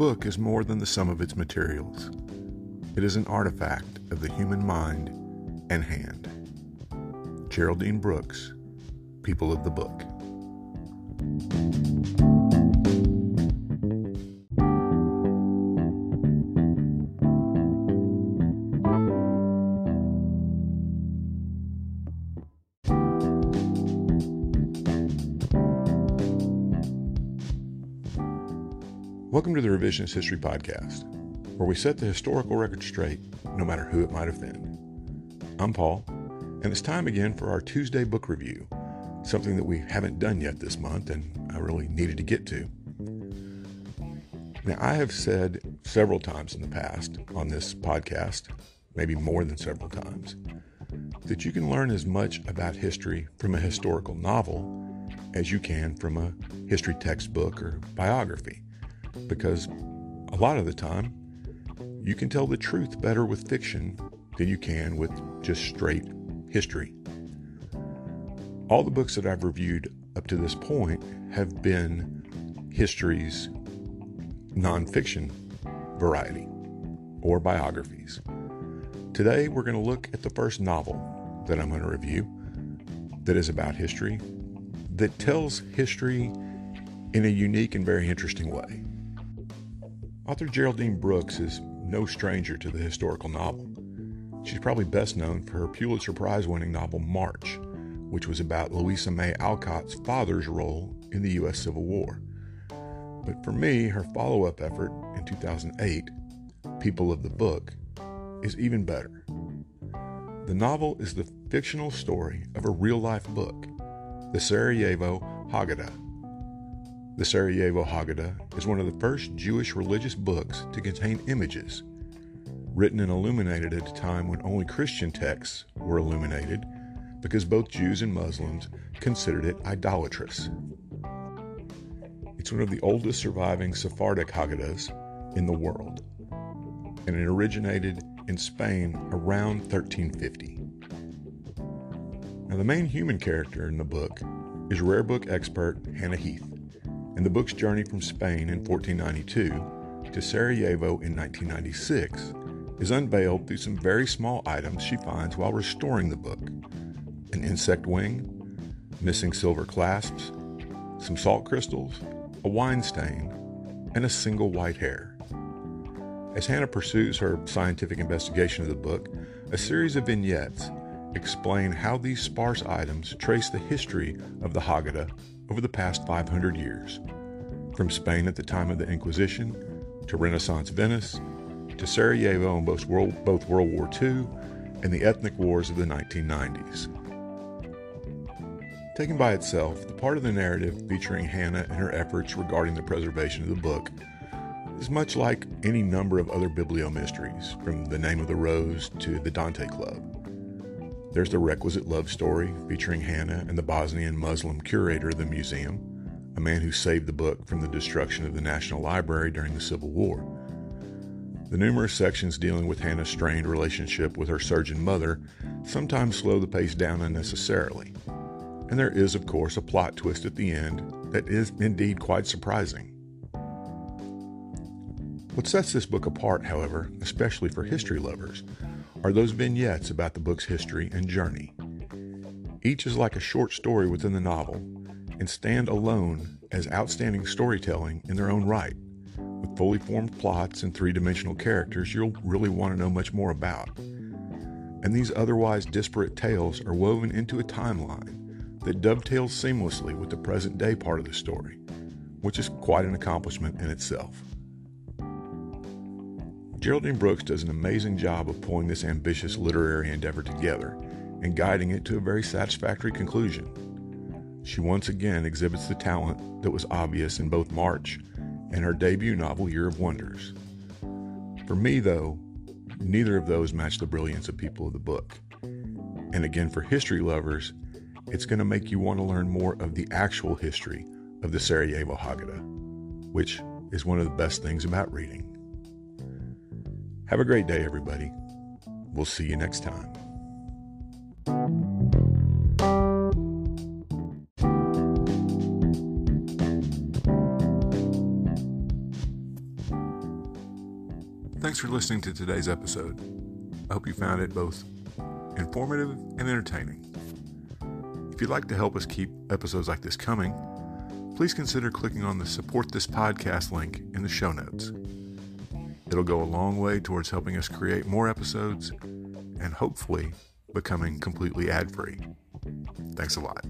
book is more than the sum of its materials. It is an artifact of the human mind and hand. Geraldine Brooks, People of the Book. Welcome to the Revisionist History Podcast, where we set the historical record straight, no matter who it might offend. I'm Paul, and it's time again for our Tuesday book review, something that we haven't done yet this month and I really needed to get to. Now, I have said several times in the past on this podcast, maybe more than several times, that you can learn as much about history from a historical novel as you can from a history textbook or biography because a lot of the time you can tell the truth better with fiction than you can with just straight history. All the books that I've reviewed up to this point have been history's nonfiction variety or biographies. Today we're going to look at the first novel that I'm going to review that is about history, that tells history in a unique and very interesting way. Author Geraldine Brooks is no stranger to the historical novel. She's probably best known for her Pulitzer Prize winning novel March, which was about Louisa May Alcott's father's role in the U.S. Civil War. But for me, her follow up effort in 2008, People of the Book, is even better. The novel is the fictional story of a real life book, the Sarajevo Haggadah, the Sarajevo Haggadah is one of the first Jewish religious books to contain images. Written and illuminated at a time when only Christian texts were illuminated, because both Jews and Muslims considered it idolatrous. It's one of the oldest surviving Sephardic Haggadahs in the world, and it originated in Spain around 1350. Now, the main human character in the book is rare book expert Hannah Heath and the book's journey from Spain in 1492 to Sarajevo in 1996 is unveiled through some very small items she finds while restoring the book an insect wing, missing silver clasps, some salt crystals, a wine stain, and a single white hair. As Hannah pursues her scientific investigation of the book, a series of vignettes explain how these sparse items trace the history of the Haggadah over the past 500 years, from Spain at the time of the Inquisition to Renaissance Venice to Sarajevo in both World, both World War II and the ethnic wars of the 1990s. Taken by itself, the part of the narrative featuring Hannah and her efforts regarding the preservation of the book is much like any number of other bibliomysteries, from The Name of the Rose to The Dante Club. There's the requisite love story featuring Hannah and the Bosnian Muslim curator of the museum, a man who saved the book from the destruction of the National Library during the Civil War. The numerous sections dealing with Hannah's strained relationship with her surgeon mother sometimes slow the pace down unnecessarily. And there is, of course, a plot twist at the end that is indeed quite surprising. What sets this book apart, however, especially for history lovers, are those vignettes about the book's history and journey. Each is like a short story within the novel and stand alone as outstanding storytelling in their own right, with fully formed plots and three dimensional characters you'll really want to know much more about. And these otherwise disparate tales are woven into a timeline that dovetails seamlessly with the present day part of the story, which is quite an accomplishment in itself. Geraldine Brooks does an amazing job of pulling this ambitious literary endeavor together and guiding it to a very satisfactory conclusion. She once again exhibits the talent that was obvious in both March and her debut novel, Year of Wonders. For me, though, neither of those match the brilliance of people of the book. And again, for history lovers, it's going to make you want to learn more of the actual history of the Sarajevo Haggadah, which is one of the best things about reading. Have a great day, everybody. We'll see you next time. Thanks for listening to today's episode. I hope you found it both informative and entertaining. If you'd like to help us keep episodes like this coming, please consider clicking on the Support This Podcast link in the show notes. It'll go a long way towards helping us create more episodes and hopefully becoming completely ad free. Thanks a lot.